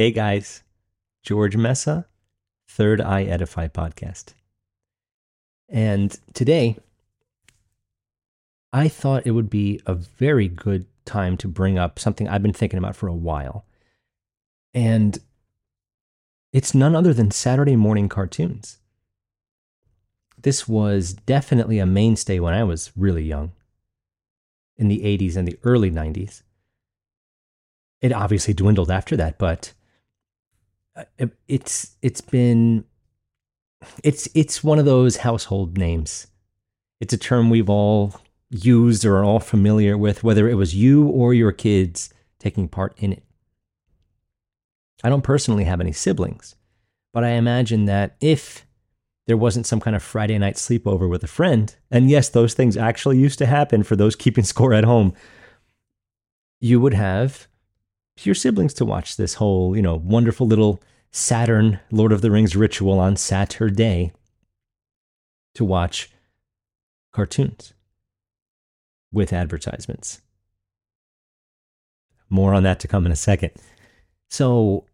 Hey guys, George Mesa, Third Eye Edify podcast. And today, I thought it would be a very good time to bring up something I've been thinking about for a while. And it's none other than Saturday morning cartoons. This was definitely a mainstay when I was really young, in the 80s and the early 90s. It obviously dwindled after that, but Uh, it's it's been it's it's one of those household names. It's a term we've all used or are all familiar with, whether it was you or your kids taking part in it. I don't personally have any siblings, but I imagine that if there wasn't some kind of Friday night sleepover with a friend, and yes, those things actually used to happen for those keeping score at home, you would have your siblings to watch this whole, you know, wonderful little Saturn Lord of the Rings ritual on Saturday to watch cartoons with advertisements. More on that to come in a second. So,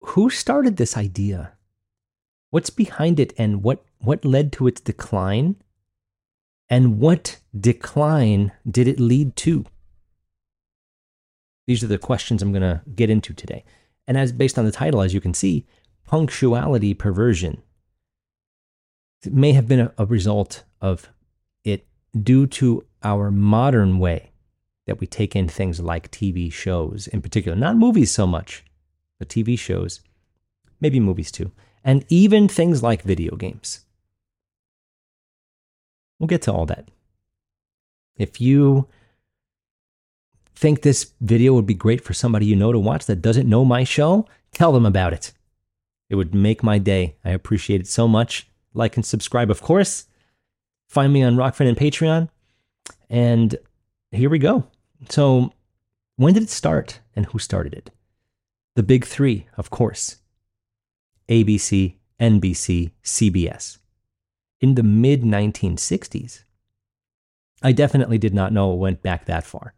who started this idea? What's behind it and what, what led to its decline? And what decline did it lead to? These are the questions I'm going to get into today. And as based on the title, as you can see, punctuality perversion may have been a, a result of it due to our modern way that we take in things like TV shows in particular, not movies so much, but TV shows, maybe movies too, and even things like video games. We'll get to all that. If you think this video would be great for somebody you know to watch that doesn't know my show, tell them about it. It would make my day. I appreciate it so much. Like and subscribe, of course. Find me on Rokfin and Patreon. And here we go. So, when did it start and who started it? The big three, of course ABC, NBC, CBS. In the mid 1960s. I definitely did not know it went back that far.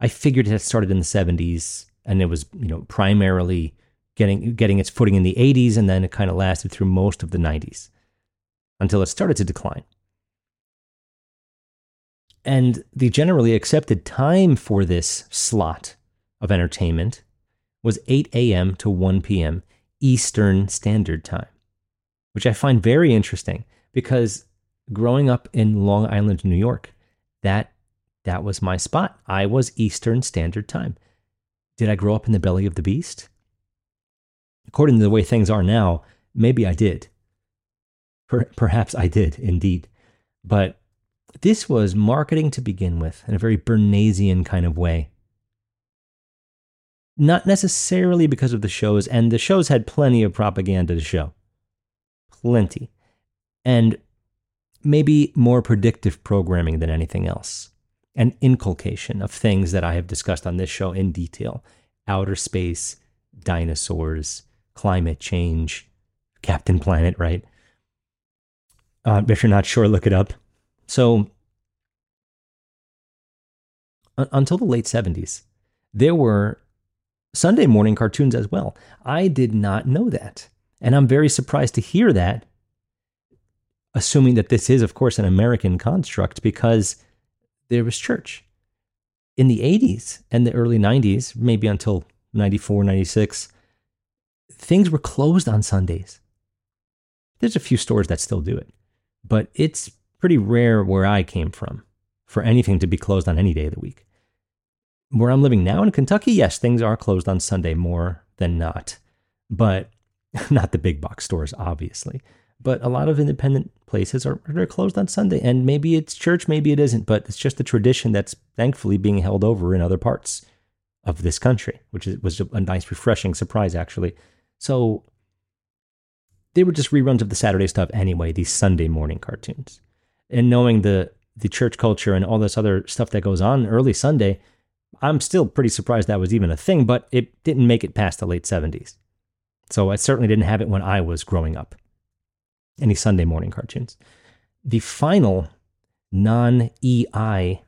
I figured it started in the 70s and it was, you know, primarily getting getting its footing in the 80s and then it kind of lasted through most of the 90s until it started to decline. And the generally accepted time for this slot of entertainment was 8 a.m. to 1 p.m. Eastern Standard Time, which I find very interesting because growing up in Long Island, New York, that that was my spot. I was Eastern Standard Time. Did I grow up in the belly of the beast? According to the way things are now, maybe I did. Per- perhaps I did indeed. But this was marketing to begin with in a very Bernaysian kind of way. Not necessarily because of the shows, and the shows had plenty of propaganda to show. Plenty. And maybe more predictive programming than anything else and inculcation of things that I have discussed on this show in detail outer space, dinosaurs, climate change, Captain Planet, right? Uh, if you're not sure, look it up. So, until the late 70s, there were Sunday morning cartoons as well. I did not know that. And I'm very surprised to hear that, assuming that this is, of course, an American construct, because there was church. In the 80s and the early 90s, maybe until 94, 96, things were closed on Sundays. There's a few stores that still do it, but it's pretty rare where I came from for anything to be closed on any day of the week. Where I'm living now in Kentucky, yes, things are closed on Sunday more than not, but not the big box stores, obviously. But a lot of independent places are they're closed on Sunday, and maybe it's church, maybe it isn't, but it's just a tradition that's thankfully being held over in other parts of this country, which is, was a nice, refreshing surprise, actually. So they were just reruns of the Saturday stuff anyway, these Sunday morning cartoons. And knowing the the church culture and all this other stuff that goes on early Sunday, I'm still pretty surprised that was even a thing, but it didn't make it past the late 70s. So I certainly didn't have it when I was growing up any Sunday morning cartoons. The final non EI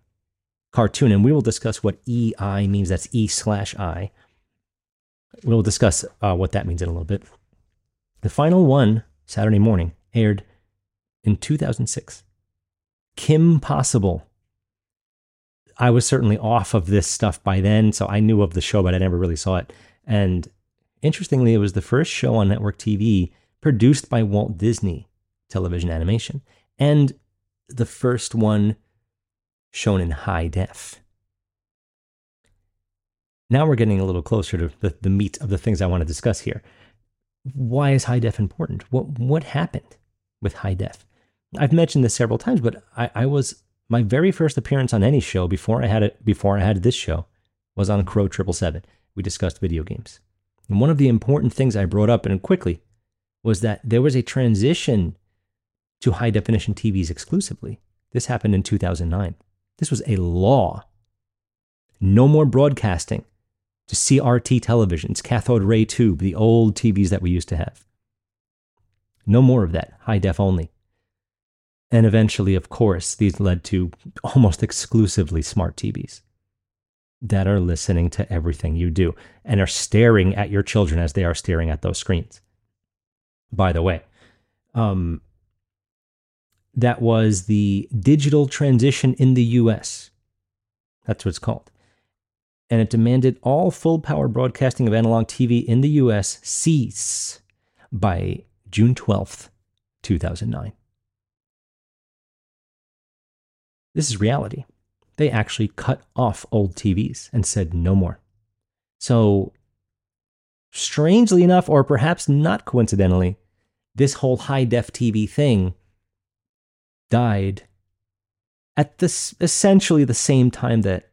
cartoon, and we will discuss what EI means, that's E slash I, we'll discuss uh, what that means in a little bit. The final one, Saturday morning, aired in 2006. Kim Possible. I was certainly off of this stuff by then, so I knew of the show, but I never really saw it. And interestingly, it was the first show on network TV produced by Walt Disney Television Animation, and the first one shown in high def. Now we're getting a little closer to the, the meat of the things I want to discuss here. Why is high def important? What, what happened with high def? I've mentioned this several times, but I, I was my very first appearance on any show before I had it before I had this show was on Crow Triple Seven. We discussed video games. And one of the important things I brought up and quickly was that there was a transition to high definition TVs exclusively. This happened in 2009. This was a law. No more broadcasting to CRT televisions, cathode ray tube, the old TVs that we used to have. No more of that, high def only. And eventually, of course, these led to almost exclusively smart TVs that are listening to everything you do and are staring at your children as they are staring at those screens. By the way, um, that was the digital transition in the US. That's what it's called. And it demanded all full power broadcasting of analog TV in the US cease by June 12th, 2009. This is reality. They actually cut off old TVs and said no more. So, strangely enough, or perhaps not coincidentally, this whole high def TV thing died at this essentially the same time that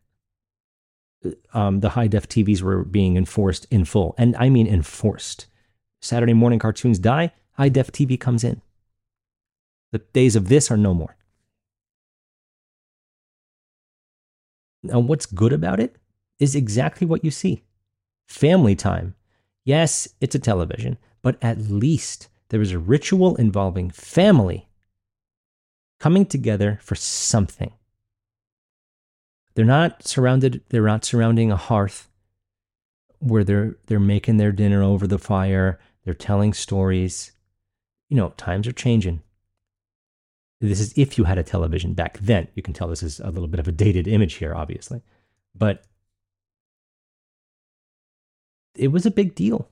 um, the high def TVs were being enforced in full. And I mean enforced. Saturday morning cartoons die, high def TV comes in. The days of this are no more. Now, what's good about it is exactly what you see family time. Yes, it's a television, but at least there is a ritual involving family coming together for something. They're not surrounded, they're not surrounding a hearth where they're they're making their dinner over the fire, they're telling stories. You know, times are changing. This is if you had a television back then. You can tell this is a little bit of a dated image here, obviously. But it was a big deal.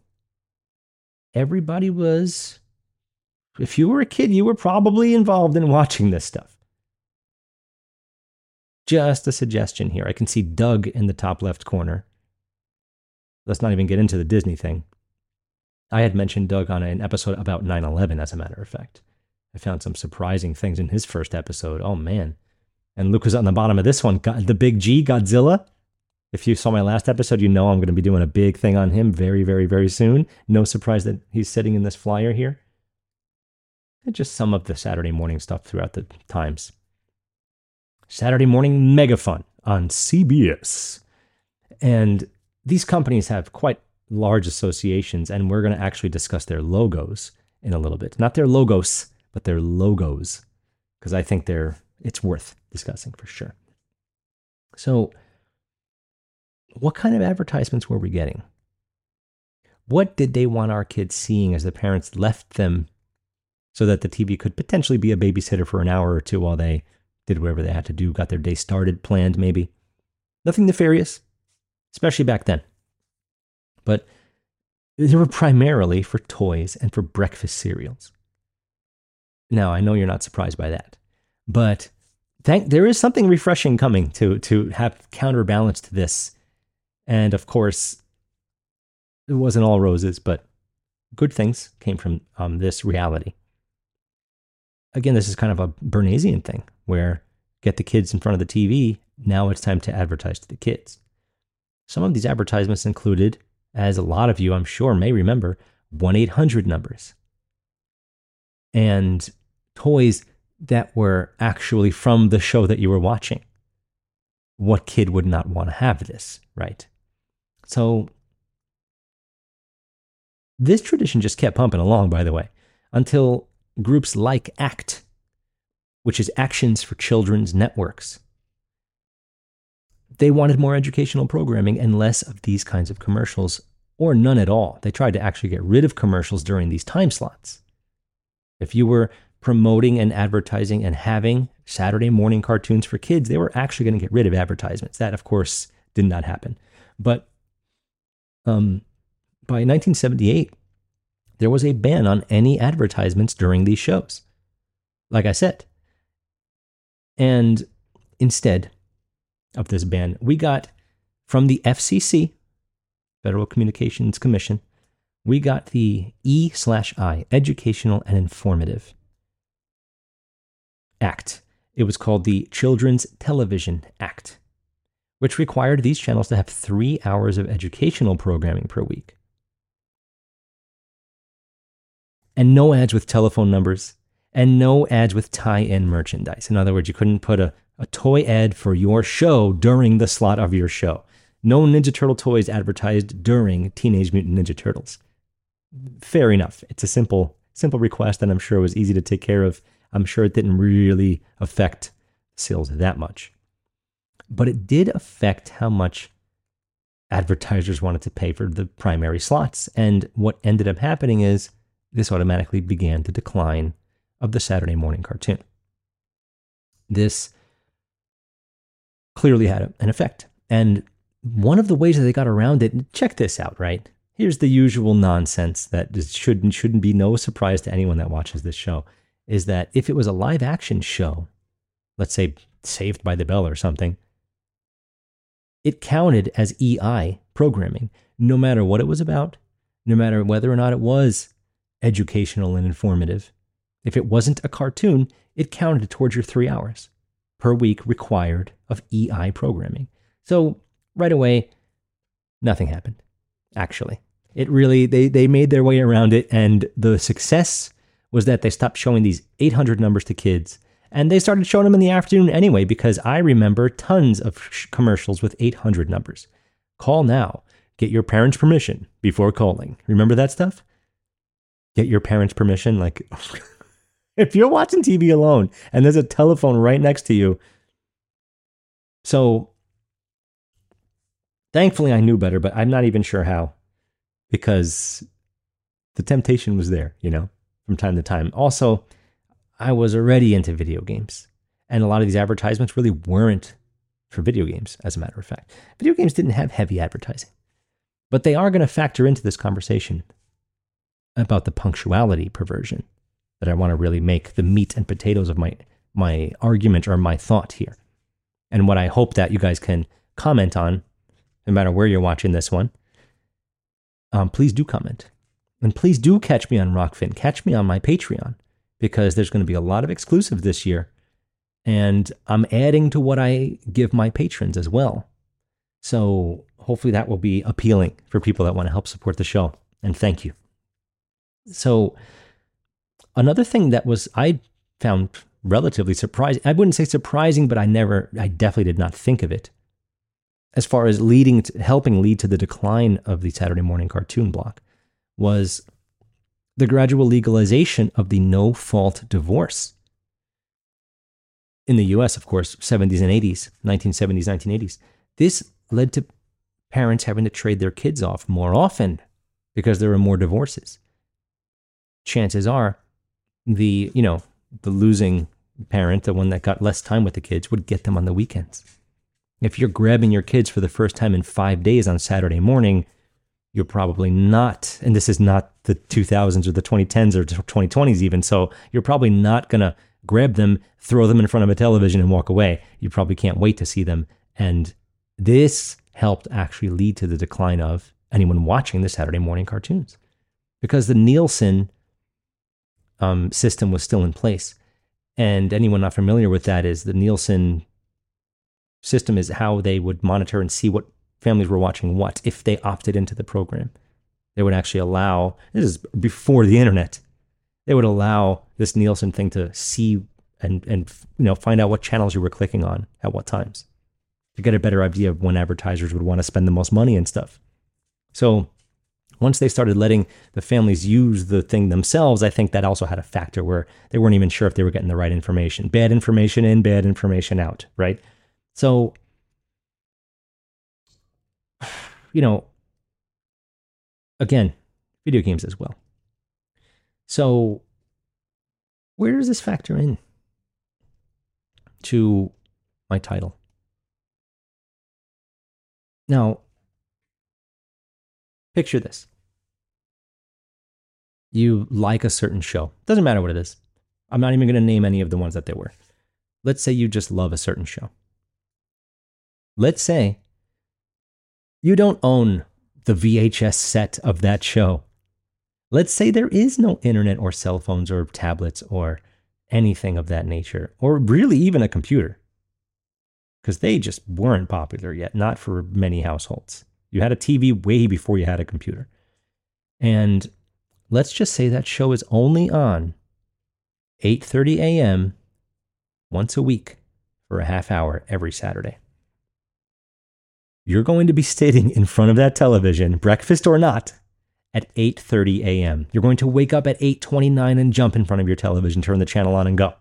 Everybody was if you were a kid, you were probably involved in watching this stuff. Just a suggestion here. I can see Doug in the top left corner. Let's not even get into the Disney thing. I had mentioned Doug on an episode about 9 11, as a matter of fact. I found some surprising things in his first episode. Oh, man. And Luke was on the bottom of this one. The big G, Godzilla. If you saw my last episode, you know I'm going to be doing a big thing on him very, very, very soon. No surprise that he's sitting in this flyer here and just some of the Saturday morning stuff throughout the times. Saturday morning mega fun on CBS. And these companies have quite large associations, and we're going to actually discuss their logos in a little bit. Not their logos, but their logos, because I think they're it's worth discussing for sure. So, what kind of advertisements were we getting? What did they want our kids seeing as the parents left them so that the TV could potentially be a babysitter for an hour or two while they did whatever they had to do, got their day started, planned maybe. Nothing nefarious, especially back then. But they were primarily for toys and for breakfast cereals. Now, I know you're not surprised by that, but thank, there is something refreshing coming to, to have counterbalance to this. And of course, it wasn't all roses, but good things came from um, this reality again, this is kind of a Bernaysian thing where get the kids in front of the TV. Now it's time to advertise to the kids. Some of these advertisements included, as a lot of you I'm sure may remember, 1 800 numbers and toys that were actually from the show that you were watching. What kid would not want to have this, right? So, this tradition just kept pumping along, by the way, until groups like ACT, which is Actions for Children's Networks. They wanted more educational programming and less of these kinds of commercials or none at all. They tried to actually get rid of commercials during these time slots. If you were promoting and advertising and having Saturday morning cartoons for kids, they were actually going to get rid of advertisements. That, of course, did not happen. But um, by 1978, there was a ban on any advertisements during these shows. Like I said. And instead of this ban, we got from the FCC, Federal Communications Commission, we got the E slash I, Educational and Informative Act. It was called the Children's Television Act, which required these channels to have three hours of educational programming per week. And no ads with telephone numbers, and no ads with tie in merchandise. In other words, you couldn't put a, a toy ad for your show during the slot of your show. No Ninja Turtle toys advertised during Teenage Mutant Ninja Turtles. Fair enough. It's a simple, simple request, and I'm sure it was easy to take care of. I'm sure it didn't really affect sales that much. But it did affect how much advertisers wanted to pay for the primary slots. And what ended up happening is this automatically began the decline of the Saturday morning cartoon. This clearly had an effect. And one of the ways that they got around it, check this out, right? Here's the usual nonsense that shouldn't shouldn't be no surprise to anyone that watches this show is that if it was a live action show, let's say Saved by the Bell or something, it counted as EI programming, no matter what it was about, no matter whether or not it was educational and informative. If it wasn't a cartoon, it counted towards your three hours per week required of EI programming. So right away, nothing happened, actually. It really, they, they made their way around it, and the success was that they stopped showing these 800 numbers to kids and they started showing them in the afternoon anyway because I remember tons of sh- commercials with 800 numbers. Call now. Get your parents' permission before calling. Remember that stuff? get your parents' permission. Like, if you're watching TV alone and there's a telephone right next to you. So, thankfully, I knew better, but I'm not even sure how because the temptation was there, you know, from time to time. Also, I was already into video games, and a lot of these advertisements really weren't for video games, as a matter of fact. Video games didn't have heavy advertising, but they are going to factor into this conversation about the punctuality perversion that I want to really make the meat and potatoes of my my argument or my thought here. And what I hope that you guys can comment on, no matter where you're watching this one, um, please do comment. And please do catch me on Rokfin, Catch me on my Patreon because there's going to be a lot of exclusive this year. And I'm adding to what I give my patrons as well. So hopefully that will be appealing for people that want to help support the show. And thank you. So, another thing that was I found relatively surprising, I wouldn't say surprising, but I never, I definitely did not think of it as far as leading to, helping lead to the decline of the Saturday morning cartoon block was the gradual legalization of the no fault divorce. In the US, of course, 70s and 80s, 1970s, 1980s, this led to parents having to trade their kids off more often because there were more divorces chances are the, you know, the losing parent, the one that got less time with the kids, would get them on the weekends. If you're grabbing your kids for the first time in five days on Saturday morning, you're probably not, and this is not the 2000s or the 2010s or 2020s even, so you're probably not going to grab them, throw them in front of a television, and walk away. You probably can't wait to see them. And this helped actually lead to the decline of anyone watching the Saturday morning cartoons because the Nielsen um, system was still in place. And anyone not familiar with that is the Nielsen system is how they would monitor and see what families were watching what if they opted into the program. They would actually allow, this is before the internet, they would allow this Nielsen thing to see and, and you know, find out what channels you were clicking on at what times to get a better idea of when advertisers would want to spend the most money and stuff. So once they started letting the families use the thing themselves, I think that also had a factor where they weren't even sure if they were getting the right information. Bad information in, bad information out, right? So, you know, Again, video games as well. So, where does this factor in to my title? Now, picture this. You like a certain show. Doesn't matter what it is. I'm not even going to name any of the ones that there were. Let's say you just love a certain show. Let's say you don't own the VHS set of that show. Let's say there is no internet or cell phones or tablets or anything of that nature, or really even a computer, because they just weren't popular yet, not for many households. You had a TV way before you had a computer. And let's just say that show is only on 8:30 a.m. once a week for a half hour every Saturday. You're going to be sitting in front of that television, breakfast or not, at 8:30 a.m. You're going to wake up at 8:29 and jump in front of your television, turn the channel on and go.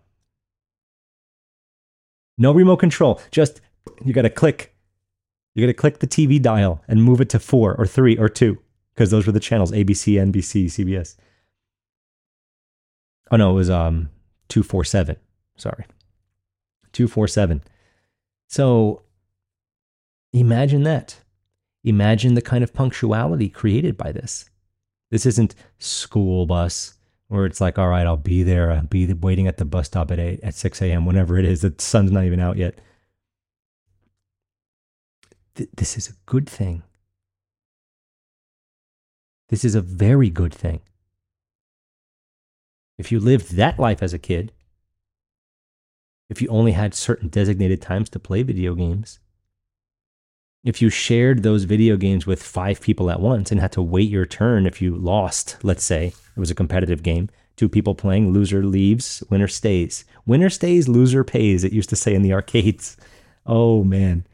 No remote control, just you got to click. You got to click the TV dial and move it to 4 or 3 or 2 because those were the channels ABC, NBC, CBS. Oh no, it was um 247. Sorry. 247. So imagine that. Imagine the kind of punctuality created by this. This isn't school bus where it's like, all right, I'll be there. I'll be waiting at the bus stop at 8, at 6 a.m., whenever it is. The sun's not even out yet. Th- this is a good thing. This is a very good thing. If you lived that life as a kid, if you only had certain designated times to play video games, if you shared those video games with five people at once and had to wait your turn if you lost, let's say it was a competitive game, two people playing, loser leaves, winner stays. Winner stays, loser pays, it used to say in the arcades. Oh man.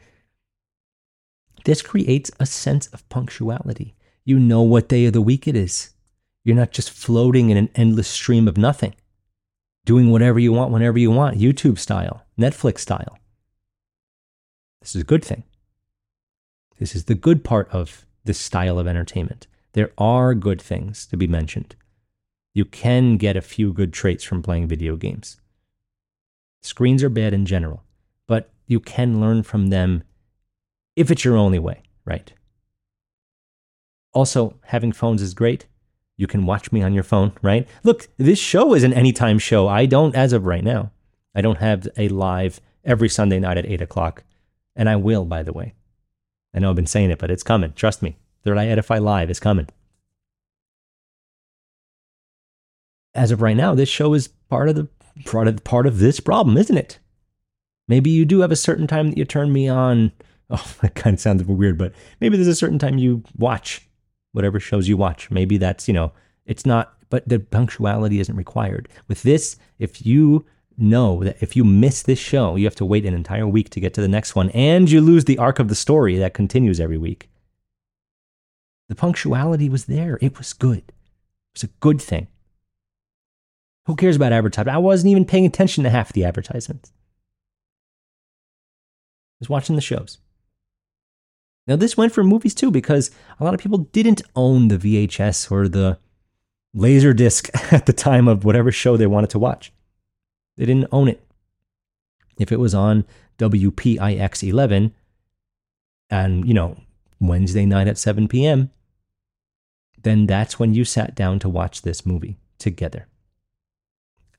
This creates a sense of punctuality. You know what day of the week it is. You're not just floating in an endless stream of nothing, doing whatever you want whenever you want, YouTube style, Netflix style. This is a good thing. This is the good part of this style of entertainment. There are good things to be mentioned. You can get a few good traits from playing video games. Screens are bad in general, but you can learn from them if it's your only way, right? Also, having phones is great. You can watch me on your phone, right? Look, this show is an anytime show. I don't, as of right now, I don't have a live every Sunday night at 8 o'clock. And I will, by the way. I know I've been saying it, but it's coming. Trust me. Third Eye Edify Live is coming. As of right now, this show is part of the part of, part of this problem, isn't it? Maybe you do have a certain time that you turn me on. Oh, that kind of sounds a bit weird, but maybe there's a certain time you watch whatever shows you watch. Maybe that's, you know, it's not, but the punctuality isn't required. With this, if you know that if you miss this show, you have to wait an entire week to get to the next one, and you lose the arc of the story that continues every week. The punctuality was there. It was good. It was a good thing. Who cares about advertising? I wasn't even paying attention to half the advertisements. I was watching the shows. Now, this went for movies too, because a lot of people didn't own the VHS or the laser disc at the time of whatever show they wanted to watch. They didn't own it. If it was on WPIX 11 and, you know, Wednesday night at 7 p.m., then that's when you sat down to watch this movie together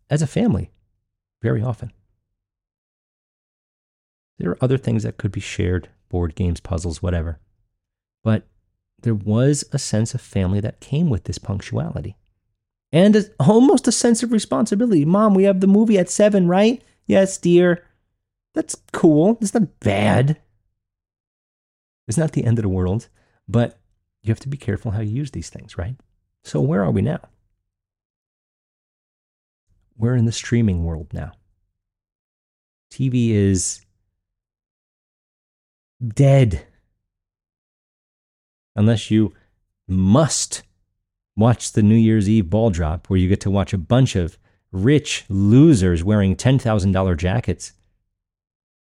as a family, very often. There are other things that could be shared board games, puzzles, whatever. But there was a sense of family that came with this punctuality and a, almost a sense of responsibility. Mom, we have the movie at seven, right? Yes, dear. That's cool. It's not bad. It's not the end of the world, but you have to be careful how you use these things, right? So, where are we now? We're in the streaming world now. TV is dead. Unless you must watch the New Year's Eve ball drop, where you get to watch a bunch of rich losers wearing $10,000 jackets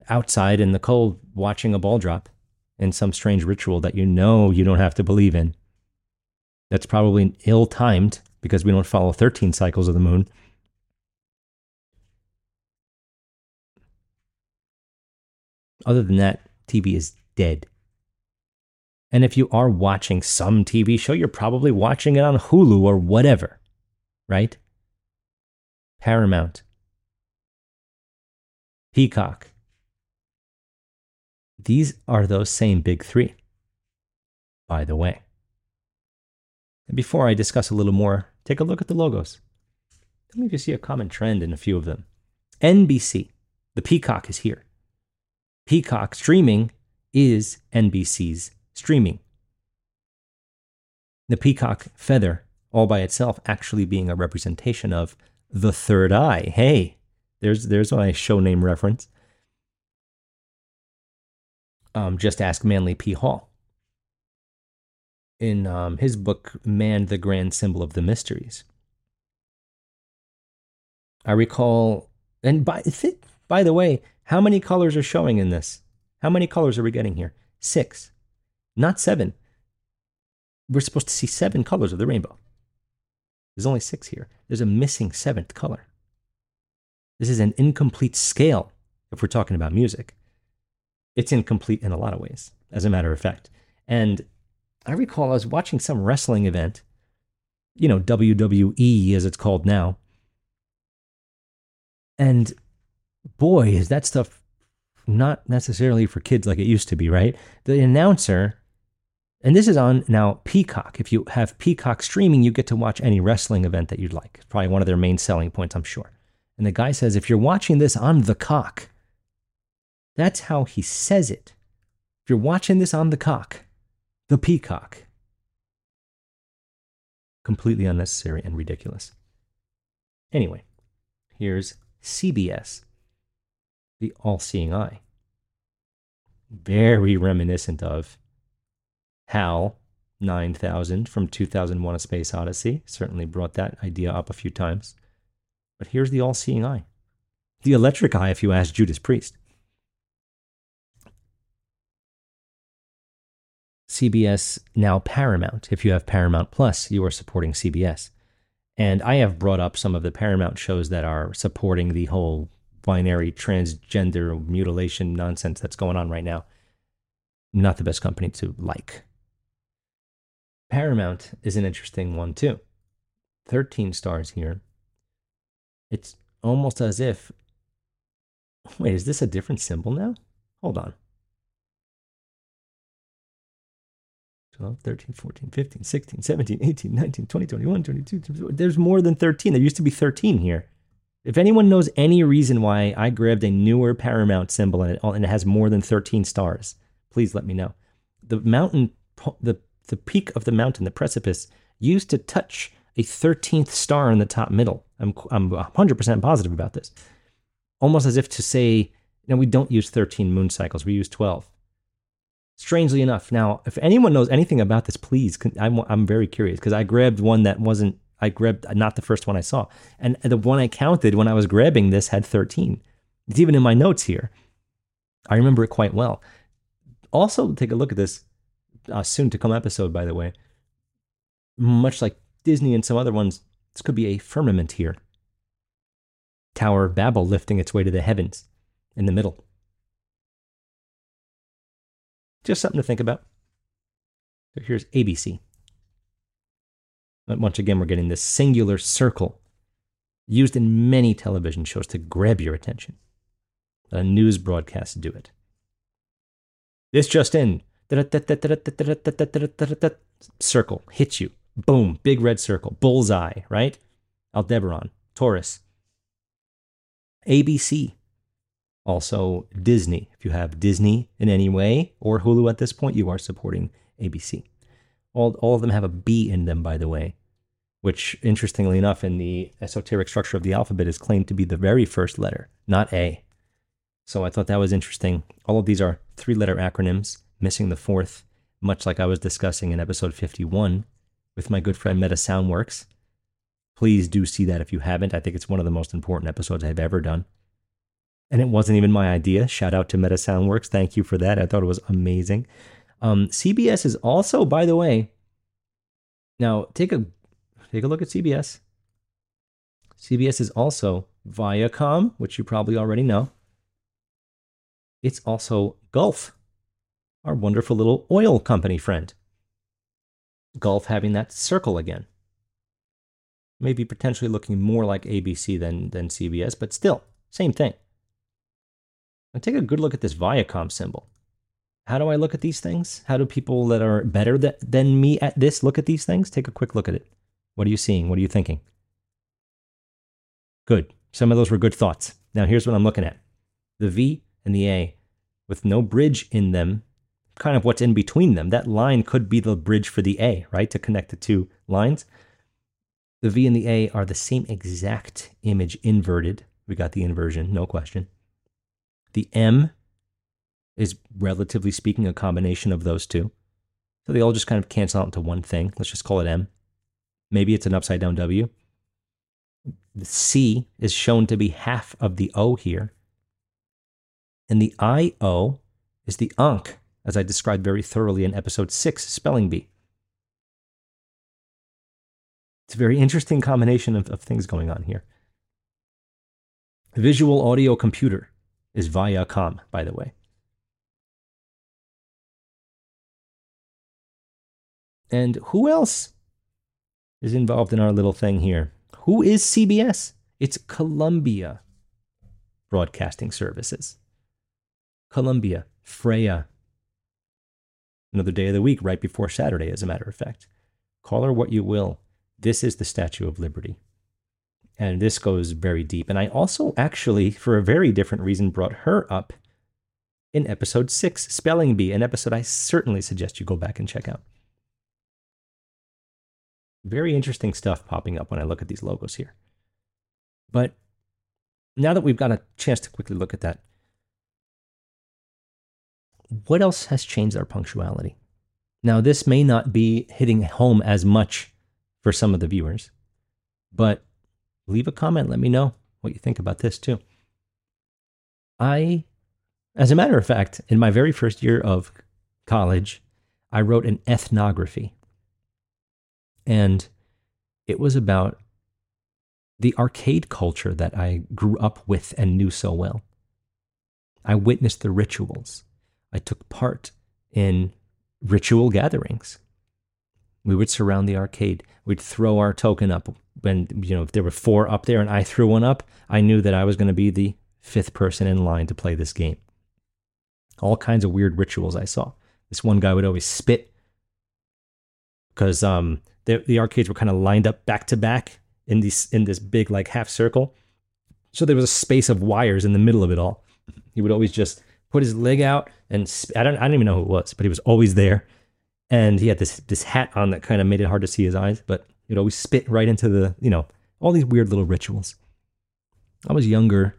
outside in the cold watching a ball drop in some strange ritual that you know you don't have to believe in. That's probably ill timed because we don't follow 13 cycles of the moon. Other than that, TV is dead. And if you are watching some TV show, you're probably watching it on Hulu or whatever, right? Paramount, Peacock. These are those same big three, by the way. And before I discuss a little more, take a look at the logos. Tell me you see a common trend in a few of them. NBC, the Peacock is here. Peacock streaming is NBC's streaming. The peacock feather, all by itself, actually being a representation of the third eye. Hey, there's there's my show name reference. Um, just ask Manly P. Hall. In um, his book, Man, the Grand Symbol of the Mysteries. I recall, and by, by the way, how many colors are showing in this? How many colors are we getting here? Six, not seven. We're supposed to see seven colors of the rainbow. There's only six here. There's a missing seventh color. This is an incomplete scale if we're talking about music. It's incomplete in a lot of ways, as a matter of fact. And I recall I was watching some wrestling event, you know, WWE as it's called now. And boy, is that stuff not necessarily for kids like it used to be, right? The announcer, and this is on now Peacock. If you have Peacock streaming, you get to watch any wrestling event that you'd like. It's probably one of their main selling points, I'm sure. And the guy says, if you're watching this on the cock, that's how he says it. If you're watching this on the cock, the peacock. Completely unnecessary and ridiculous. Anyway, here's CBS the all seeing eye. Very reminiscent of HAL 9000 from 2001 A Space Odyssey. Certainly brought that idea up a few times. But here's the all seeing eye. The electric eye, if you ask Judas Priest. CBS now Paramount. If you have Paramount Plus, you are supporting CBS. And I have brought up some of the Paramount shows that are supporting the whole binary transgender mutilation nonsense that's going on right now. Not the best company to like. Paramount is an interesting one too. 13 stars here. It's almost as if. Wait, is this a different symbol now? Hold on. 12, 13, 14, 15, 16, 17, 18, 19, 20, 21, 22. There's more than 13. There used to be 13 here. If anyone knows any reason why I grabbed a newer Paramount symbol and it, and it has more than 13 stars, please let me know. The mountain, the, the peak of the mountain, the precipice, used to touch a 13th star in the top middle. I'm, I'm 100% positive about this. Almost as if to say, no, we don't use 13 moon cycles, we use 12. Strangely enough, now, if anyone knows anything about this, please, I'm, I'm very curious because I grabbed one that wasn't I grabbed not the first one I saw. And the one I counted when I was grabbing this had 13. It's even in my notes here. I remember it quite well. Also, take a look at this uh, soon to come episode, by the way. Much like Disney and some other ones, this could be a firmament here. Tower of Babel lifting its way to the heavens in the middle. Just something to think about. So here's ABC. But once again, we're getting this singular circle used in many television shows to grab your attention. A news broadcast do it. This just in. Circle hits you. Boom. Big red circle. Bullseye, right? Aldebaran. Taurus. ABC. Also Disney. If you have Disney in any way or Hulu at this point, you are supporting ABC. All, all of them have a B in them, by the way, which, interestingly enough, in the esoteric structure of the alphabet is claimed to be the very first letter, not A. So I thought that was interesting. All of these are three letter acronyms, missing the fourth, much like I was discussing in episode 51 with my good friend Meta Soundworks. Please do see that if you haven't. I think it's one of the most important episodes I've ever done. And it wasn't even my idea. Shout out to Meta Soundworks. Thank you for that. I thought it was amazing. Um, CBS is also, by the way, Now, take a take a look at CBS. CBS is also Viacom, which you probably already know. It's also Gulf, our wonderful little oil company friend. Gulf having that circle again. Maybe potentially looking more like ABC than, than CBS, but still, same thing. Now take a good look at this Viacom symbol. How do I look at these things? How do people that are better th- than me at this look at these things? Take a quick look at it. What are you seeing? What are you thinking? Good. Some of those were good thoughts. Now here's what I'm looking at the V and the A with no bridge in them, kind of what's in between them. That line could be the bridge for the A, right? To connect the two lines. The V and the A are the same exact image inverted. We got the inversion, no question. The M is relatively speaking a combination of those two. So they all just kind of cancel out into one thing. Let's just call it M. Maybe it's an upside down W. The C is shown to be half of the O here. And the IO is the Ankh, as I described very thoroughly in episode 6, Spelling Bee. It's a very interesting combination of, of things going on here. Visual audio computer is Viacom, by the way. And who else is involved in our little thing here? Who is CBS? It's Columbia Broadcasting Services. Columbia, Freya. Another day of the week, right before Saturday, as a matter of fact. Call her what you will. This is the Statue of Liberty. And this goes very deep. And I also actually, for a very different reason, brought her up in episode six, Spelling Bee, an episode I certainly suggest you go back and check out. Very interesting stuff popping up when I look at these logos here. But now that we've got a chance to quickly look at that, what else has changed our punctuality? Now, this may not be hitting home as much for some of the viewers, but leave a comment. Let me know what you think about this too. I, as a matter of fact, in my very first year of college, I wrote an ethnography and it was about the arcade culture that I grew up with and knew so well. I witnessed the rituals. I took part in ritual gatherings. We would surround the arcade. We'd throw our token up. When, you know, if there were four up there and I threw one up, I knew that I was going to be the fifth person in line to play this game. All kinds of weird rituals I saw. This one guy would always spit because um, the, the arcades were kind of lined up back to back in these in this big like half circle. So there was a space of wires in the middle of it all. He would always just put his leg out and sp- I don't I don't even know who it was, but he was always there. And he had this this hat on that kind of made it hard to see his eyes, but he'd always spit right into the, you know, all these weird little rituals. I was younger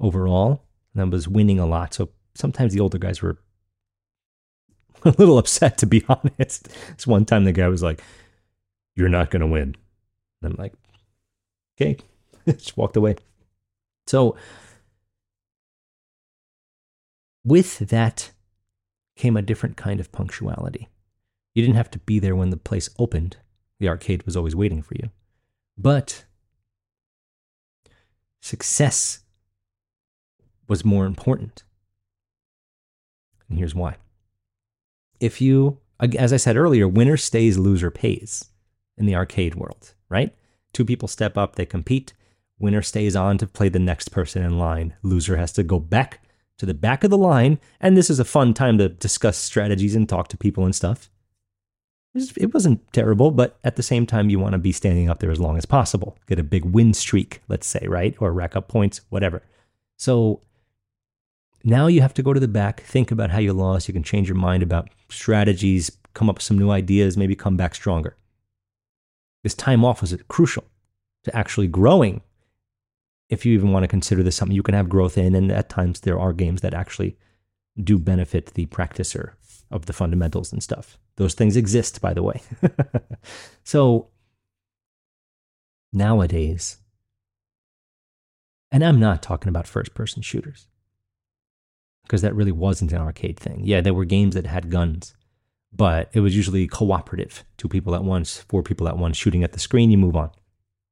overall, and I was winning a lot, so sometimes the older guys were a little upset to be honest. This one time the guy was like, you're not to win. And I'm like, okay, just walked away. So, with that came a different kind of punctuality. You didn't have to be there when the place opened, the arcade was always waiting for you. But success was more important. And here's why. If you, as I said earlier, winner stays, loser pays in the arcade world, right? Two people step up, they compete. Winner stays on to play the next person in line. Loser has to go back to the back of the line. And this is a fun time to discuss strategies and talk to people and stuff. It wasn't terrible, but at the same time, you want to be standing up there as long as possible. Get a big win streak, let's say, right? Or rack up points, whatever. So now you have to go to the back, think about how you lost. You can change your mind about strategies, come up with some new ideas, maybe come back stronger. This time off was crucial to actually growing. If you even want to consider this something you can have growth in, and at times there are games that actually do benefit the practicer of the fundamentals and stuff. Those things exist, by the way. so nowadays, and I'm not talking about first person shooters because that really wasn't an arcade thing. Yeah, there were games that had guns, but it was usually cooperative. Two people at once, four people at once shooting at the screen, you move on.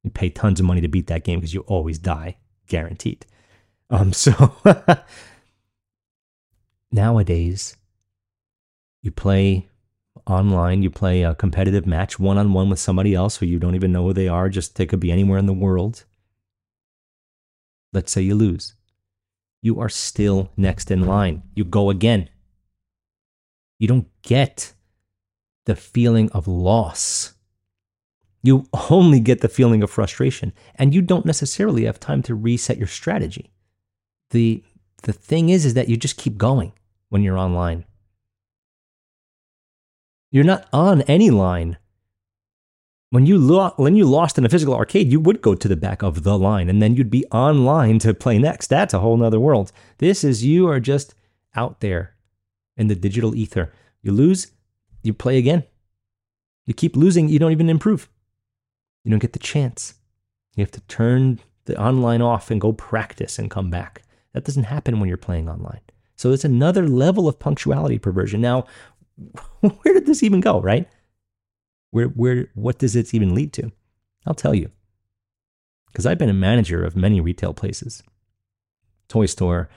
You pay tons of money to beat that game because you always die, guaranteed. Um, so nowadays, you play online, you play a competitive match one on one with somebody else who you don't even know who they are, just they could be anywhere in the world. Let's say you lose. You are still next in line. You go again. You don't get the feeling of loss. You only get the feeling of frustration, and you don't necessarily have time to reset your strategy. The, the thing is, is that you just keep going when you're online. You're not on any line. When you, lo- when you lost in a physical arcade, you would go to the back of the line and then you'd be online to play next. That's a whole nother world. This is you are just out there in the digital ether. You lose, you play again. You keep losing, you don't even improve. You don't get the chance. You have to turn the online off and go practice and come back. That doesn't happen when you're playing online. So it's another level of punctuality perversion. Now, where did this even go, right? Where, where, what does it even lead to? I'll tell you. Because I've been a manager of many retail places, toy store,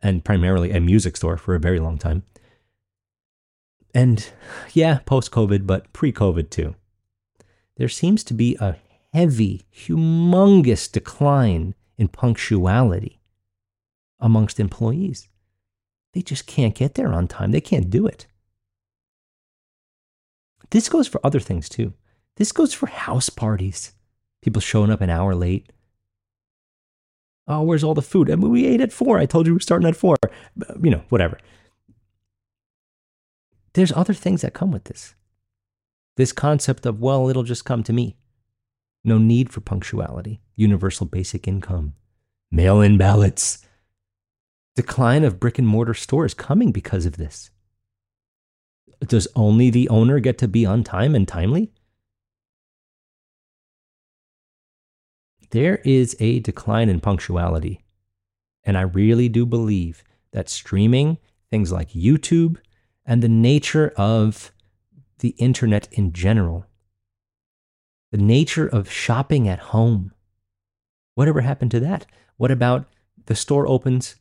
and primarily a music store for a very long time. And yeah, post COVID, but pre COVID too. There seems to be a heavy, humongous decline in punctuality amongst employees. They just can't get there on time. They can't do it. This goes for other things too. This goes for house parties. People showing up an hour late. Oh, where's all the food? I mean, we ate at four. I told you we are starting at four. You know, whatever. There's other things that come with this. This concept of, well, it'll just come to me. No need for punctuality, universal basic income, mail in ballots. Decline of brick and mortar stores coming because of this. Does only the owner get to be on time and timely? There is a decline in punctuality. And I really do believe that streaming, things like YouTube, and the nature of the internet in general, the nature of shopping at home, whatever happened to that? What about the store opens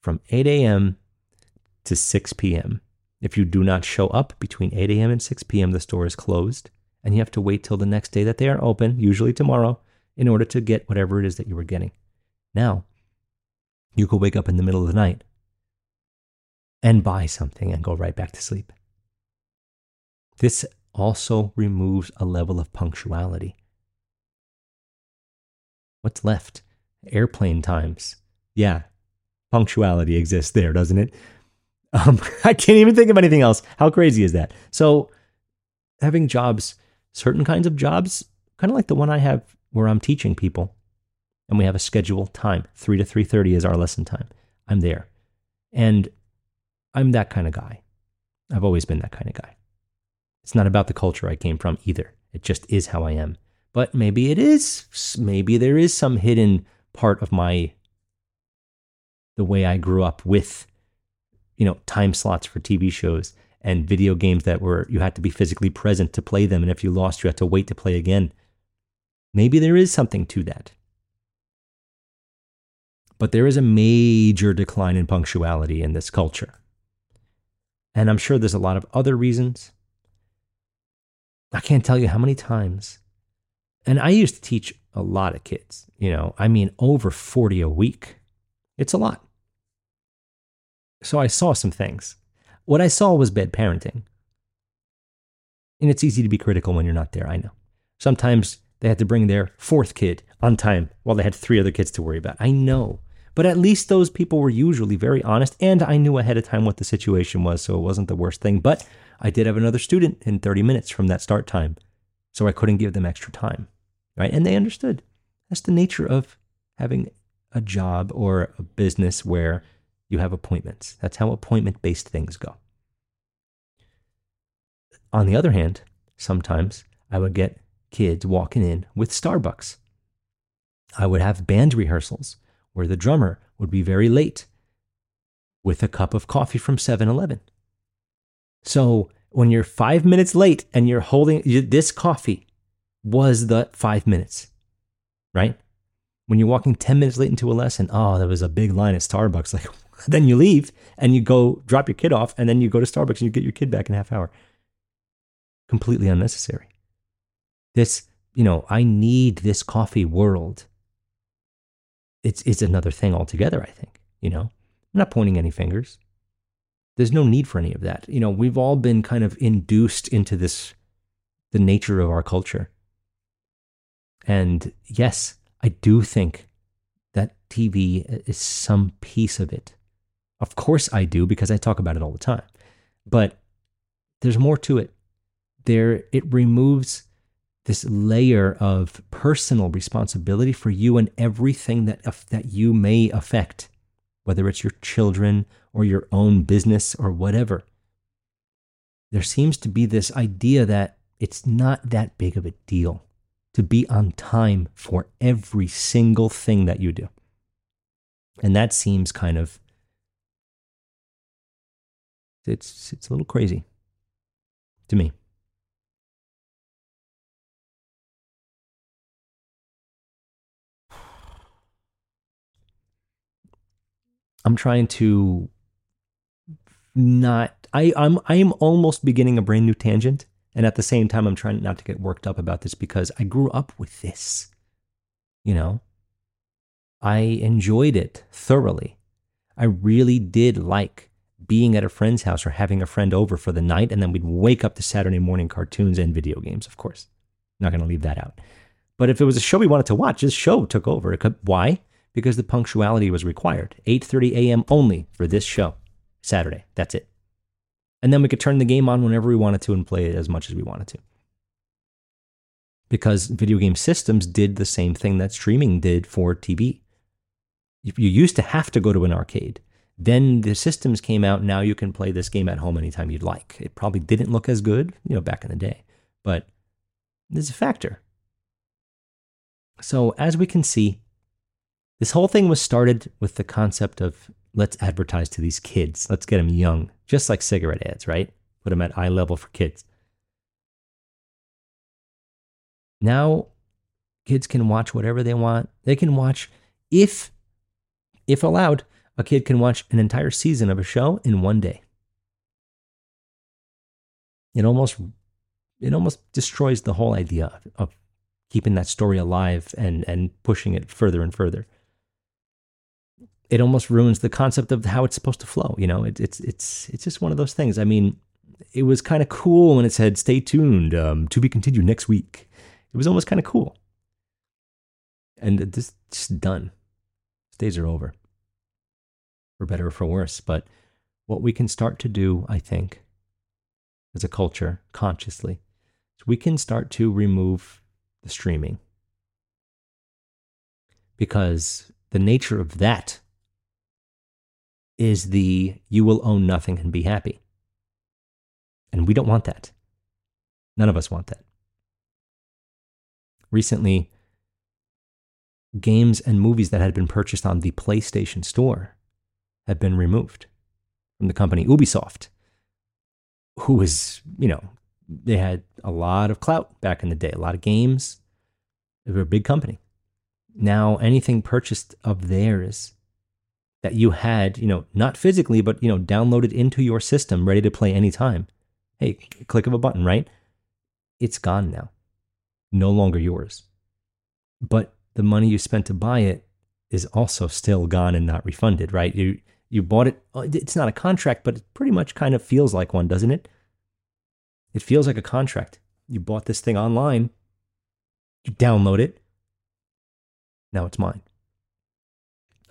from 8 a.m. to 6 p.m.? If you do not show up between 8 a.m. and 6 p.m., the store is closed, and you have to wait till the next day that they are open, usually tomorrow, in order to get whatever it is that you were getting. Now, you could wake up in the middle of the night and buy something and go right back to sleep. This also removes a level of punctuality. What's left? Airplane times. Yeah, punctuality exists there, doesn't it? Um, I can't even think of anything else. How crazy is that? So, having jobs, certain kinds of jobs, kind of like the one I have where I'm teaching people, and we have a scheduled time, three to three thirty is our lesson time. I'm there, and I'm that kind of guy. I've always been that kind of guy. It's not about the culture I came from either. It just is how I am. But maybe it is. Maybe there is some hidden part of my the way I grew up with you know, time slots for TV shows and video games that were you had to be physically present to play them and if you lost you had to wait to play again. Maybe there is something to that. But there is a major decline in punctuality in this culture. And I'm sure there's a lot of other reasons. I can't tell you how many times. And I used to teach a lot of kids, you know, I mean, over 40 a week. It's a lot. So I saw some things. What I saw was bad parenting. And it's easy to be critical when you're not there, I know. Sometimes they had to bring their fourth kid on time while they had three other kids to worry about. I know. But at least those people were usually very honest, and I knew ahead of time what the situation was, so it wasn't the worst thing. But I did have another student in 30 minutes from that start time, so I couldn't give them extra time. Right? And they understood. That's the nature of having a job or a business where you have appointments. That's how appointment based things go. On the other hand, sometimes I would get kids walking in with Starbucks. I would have band rehearsals where the drummer would be very late with a cup of coffee from 7 Eleven. So when you're five minutes late and you're holding this coffee was the five minutes, right? When you're walking 10 minutes late into a lesson, oh, there was a big line at Starbucks. Like, then you leave and you go drop your kid off and then you go to Starbucks and you get your kid back in half hour. Completely unnecessary. This, you know, I need this coffee world. It's, it's another thing altogether, I think, you know? I'm not pointing any fingers. There's no need for any of that. You know, we've all been kind of induced into this, the nature of our culture. And yes, I do think that TV is some piece of it. Of course I do because I talk about it all the time. But there's more to it. There it removes this layer of personal responsibility for you and everything that that you may affect, whether it's your children or your own business or whatever. There seems to be this idea that it's not that big of a deal to be on time for every single thing that you do. And that seems kind of it's it's a little crazy to me. I'm trying to not I, I'm I am almost beginning a brand new tangent and at the same time, I'm trying not to get worked up about this because I grew up with this. You know, I enjoyed it thoroughly. I really did like being at a friend's house or having a friend over for the night, and then we'd wake up to Saturday morning cartoons and video games, of course. Not going to leave that out. But if it was a show we wanted to watch, this show took over. Could, why? Because the punctuality was required. 8:30 a.m. only for this show. Saturday. That's it. And then we could turn the game on whenever we wanted to and play it as much as we wanted to. Because video game systems did the same thing that streaming did for TV. You used to have to go to an arcade. Then the systems came out. Now you can play this game at home anytime you'd like. It probably didn't look as good, you know, back in the day, but there's a factor. So as we can see, this whole thing was started with the concept of let's advertise to these kids. Let's get them young, just like cigarette ads, right? Put them at eye level for kids. Now, kids can watch whatever they want. They can watch, if if allowed, a kid can watch an entire season of a show in one day. It almost it almost destroys the whole idea of, of keeping that story alive and and pushing it further and further it almost ruins the concept of how it's supposed to flow. You know, it, it's it's it's just one of those things. I mean, it was kind of cool when it said "Stay tuned um, to be continued next week." It was almost kind of cool, and this just done. Days are over, for better or for worse. But what we can start to do, I think, as a culture, consciously, is we can start to remove the streaming because the nature of that is the you will own nothing and be happy. And we don't want that. None of us want that. Recently, games and movies that had been purchased on the PlayStation Store have been removed from the company Ubisoft, who was, you know, they had a lot of clout back in the day, a lot of games. They were a big company. Now, anything purchased of theirs that you had, you know, not physically, but, you know, downloaded into your system, ready to play anytime. Hey, click of a button, right? It's gone now. No longer yours. But the money you spent to buy it is also still gone and not refunded, right? You you bought it. Uh, it's not a contract, but it pretty much kind of feels like one, doesn't it? It feels like a contract. You bought this thing online. You download it. Now it's mine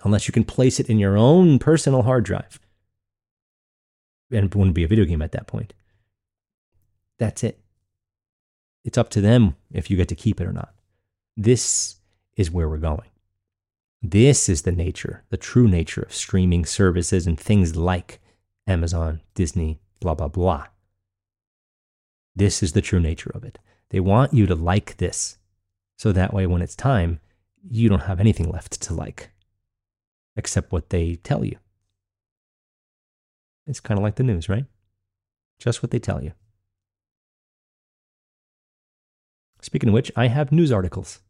unless you can place it in your own personal hard drive. And it wouldn't be a video game at that point. That's it. It's up to them if you get to keep it or not. This is where we're going. This is the nature, the true nature of streaming services and things like Amazon, Disney, blah, blah, blah. This is the true nature of it. They want you to like this. So that way, when it's time, you don't have anything left to like accept what they tell you. It's kind of like the news, right? Just what they tell you. Speaking of which, I have news articles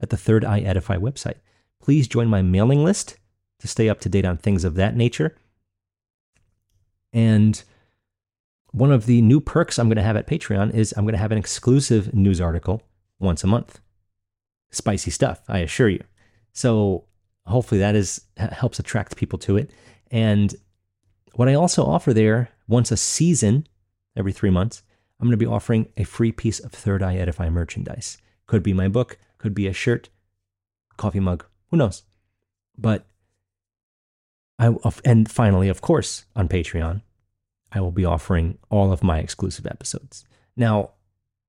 at the Third Eye Edify website. Please join my mailing list to stay up to date on things of that nature. And one of the new perks I'm going to have at Patreon is I'm going to have an exclusive news article once a month. Spicy stuff, I assure you. So hopefully that is helps attract people to it. And what I also offer there once a season, every three months, I'm going to be offering a free piece of Third Eye Edify merchandise. Could be my book, could be a shirt, coffee mug, who knows? But I and finally, of course, on Patreon, I will be offering all of my exclusive episodes. Now,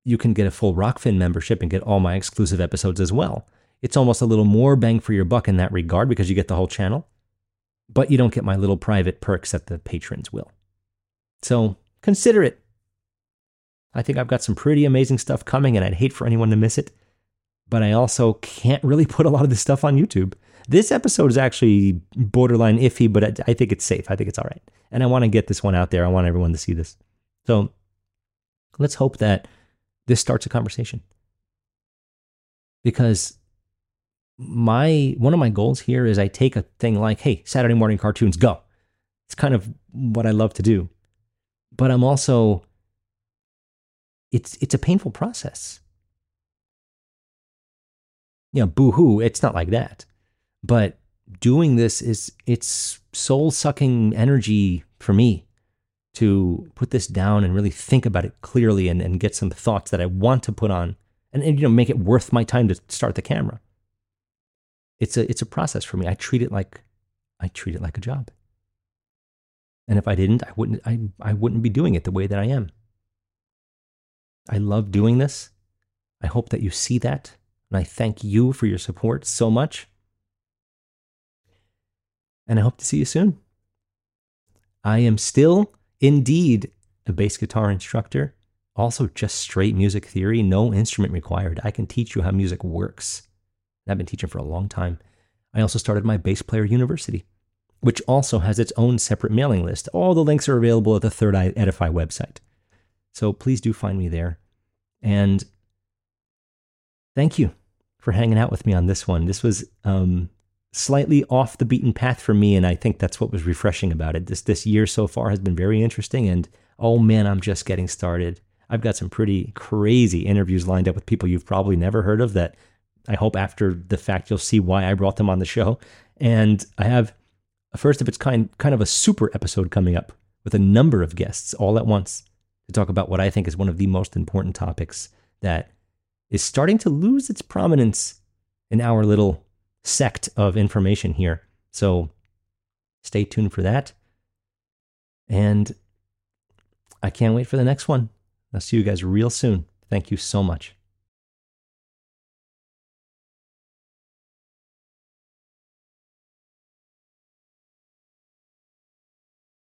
you can get a full Rokfin membership and get all my exclusive episodes as well. It's almost a little more bang for your buck in that regard because you get the whole channel, but you don't get my little private perks that the patrons will. So consider it. I think I've got some pretty amazing stuff coming, and I'd hate for anyone to miss it. But I also can't really put a lot of this stuff on YouTube. This episode is actually borderline iffy, but I, think it's safe. I think it's all right. And I want to get this one out there. I want everyone to see this. So let's hope that this starts a conversation. Because my one of my goals here is I take a thing like, hey, Saturday morning cartoons, go. It's kind of what I love to do. But I'm also it's it's a painful process. You know, boo-hoo, it's not like that. But doing this is it's soul sucking energy for me to put this down and really think about it clearly and, and get some thoughts that I want to put on and, and you know make it worth my time to start the camera. It's a it's a process for me. I treat it like I treat it like a job. And if I didn't, I wouldn't I, I wouldn't be doing it the way that I am. I love doing this. I hope that you see that. And I thank you for your support so much. And I hope to see you soon. I am still indeed a bass guitar instructor, also just straight music theory, no instrument required. I can teach you how music works. I've been teaching for a long time. I also started my bass player university, which also has its own separate mailing list. All the links are available at the Third Eye Edify website. So please do find me there. And thank you for hanging out with me on this one. This was um, slightly off the beaten path for me, and I think that's what was refreshing about it. This this year so far has been very interesting, and oh man, I'm just getting started. I've got some pretty crazy interviews lined up with people you've probably never heard of that I hope after the fact you'll see why I brought them on the show. And I have a first of its kind kind of a super episode coming up with a number of guests all at once to talk about what I think is one of the most important topics that is starting to lose its prominence in our little sect of information here. So stay tuned for that. And I can't wait for the next one. I'll see you guys real soon. Thank you so much.